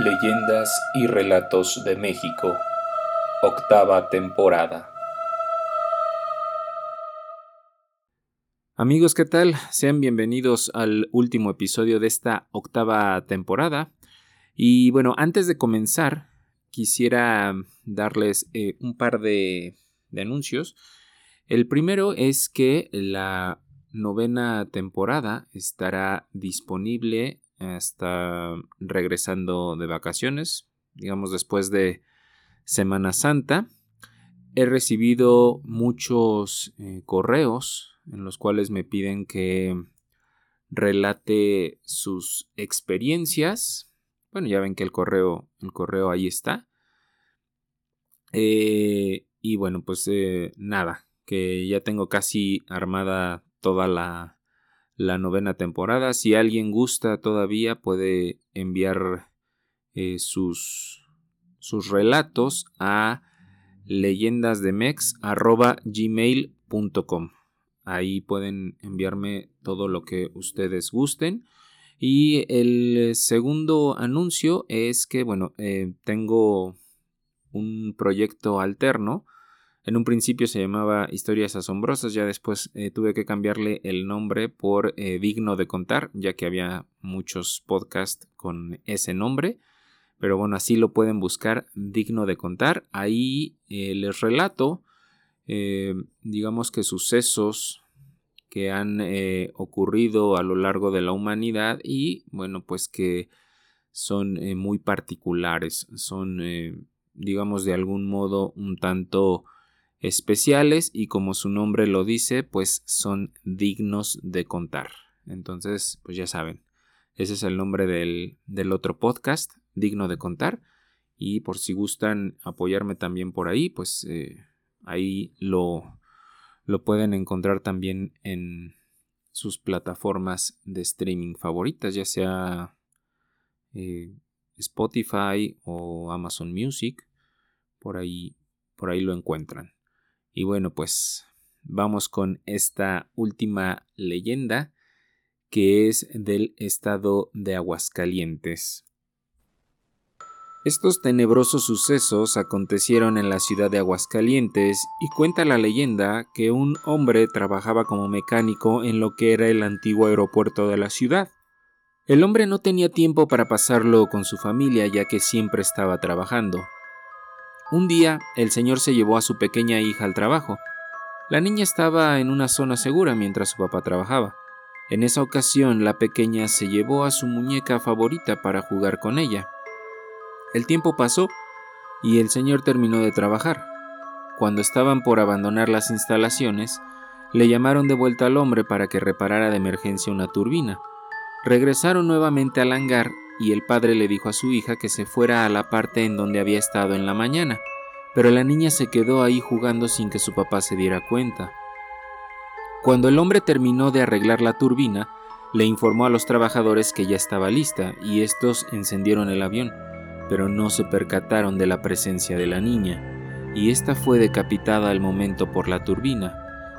Leyendas y Relatos de México, octava temporada. Amigos, ¿qué tal? Sean bienvenidos al último episodio de esta octava temporada. Y bueno, antes de comenzar, quisiera darles eh, un par de, de anuncios. El primero es que la novena temporada estará disponible hasta regresando de vacaciones, digamos después de Semana Santa. He recibido muchos eh, correos en los cuales me piden que relate sus experiencias. Bueno, ya ven que el correo, el correo ahí está. Eh, y bueno, pues eh, nada, que ya tengo casi armada toda la, la novena temporada. Si alguien gusta todavía puede enviar eh, sus, sus relatos a leyendasdemex.gmail.com. Ahí pueden enviarme todo lo que ustedes gusten. Y el segundo anuncio es que, bueno, eh, tengo un proyecto alterno en un principio se llamaba Historias Asombrosas, ya después eh, tuve que cambiarle el nombre por eh, Digno de Contar, ya que había muchos podcasts con ese nombre. Pero bueno, así lo pueden buscar, Digno de Contar. Ahí eh, les relato, digamos que sucesos que han ocurrido a lo largo de la humanidad y bueno, pues que son muy particulares, son, digamos, de algún modo un tanto especiales y como su nombre lo dice, pues son dignos de contar. Entonces, pues ya saben, ese es el nombre del, otro podcast, digno de contar. Y por si gustan apoyarme también por ahí, pues eh, ahí lo, lo pueden encontrar también en sus plataformas de streaming favoritas, ya sea eh, Spotify o Amazon Music. Por ahí, por ahí lo encuentran. Y bueno, pues vamos con esta última leyenda que es del estado de Aguascalientes. Estos tenebrosos sucesos acontecieron en la ciudad de Aguascalientes y cuenta la leyenda que un hombre trabajaba como mecánico en lo que era el antiguo aeropuerto de la ciudad. El hombre no tenía tiempo para pasarlo con su familia ya que siempre estaba trabajando, un día, el señor se llevó a su pequeña hija al trabajo. La niña estaba en una zona segura mientras su papá trabajaba. En esa ocasión, la pequeña se llevó a su muñeca favorita para jugar con ella. El tiempo pasó y el señor terminó de trabajar. Cuando estaban por abandonar las instalaciones, le llamaron de vuelta al hombre para que reparara de emergencia una turbina. Regresaron nuevamente al hangar y el padre le dijo a su hija que se fuera a la parte en donde había estado en la mañana, pero la niña se quedó ahí jugando sin que su papá se diera cuenta. Cuando el hombre terminó de arreglar la turbina, le informó a los trabajadores que ya estaba lista y estos encendieron el avión, pero no se percataron de la presencia de la niña, y ésta fue decapitada al momento por la turbina.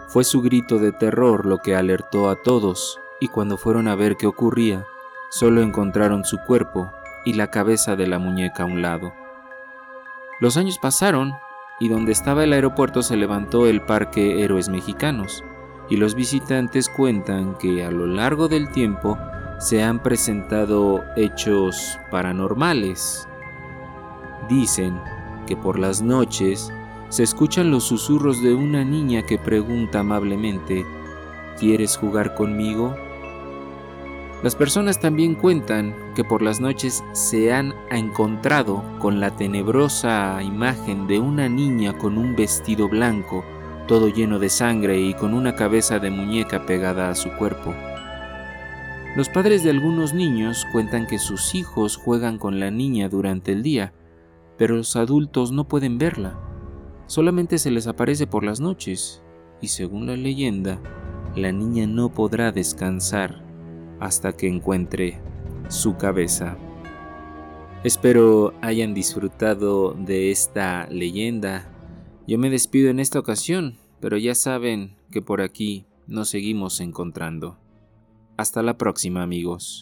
Fue su grito de terror lo que alertó a todos, y cuando fueron a ver qué ocurría, Solo encontraron su cuerpo y la cabeza de la muñeca a un lado. Los años pasaron y donde estaba el aeropuerto se levantó el Parque Héroes Mexicanos y los visitantes cuentan que a lo largo del tiempo se han presentado hechos paranormales. Dicen que por las noches se escuchan los susurros de una niña que pregunta amablemente, ¿quieres jugar conmigo? Las personas también cuentan que por las noches se han encontrado con la tenebrosa imagen de una niña con un vestido blanco, todo lleno de sangre y con una cabeza de muñeca pegada a su cuerpo. Los padres de algunos niños cuentan que sus hijos juegan con la niña durante el día, pero los adultos no pueden verla. Solamente se les aparece por las noches, y según la leyenda, la niña no podrá descansar hasta que encuentre su cabeza. Espero hayan disfrutado de esta leyenda. Yo me despido en esta ocasión, pero ya saben que por aquí nos seguimos encontrando. Hasta la próxima amigos.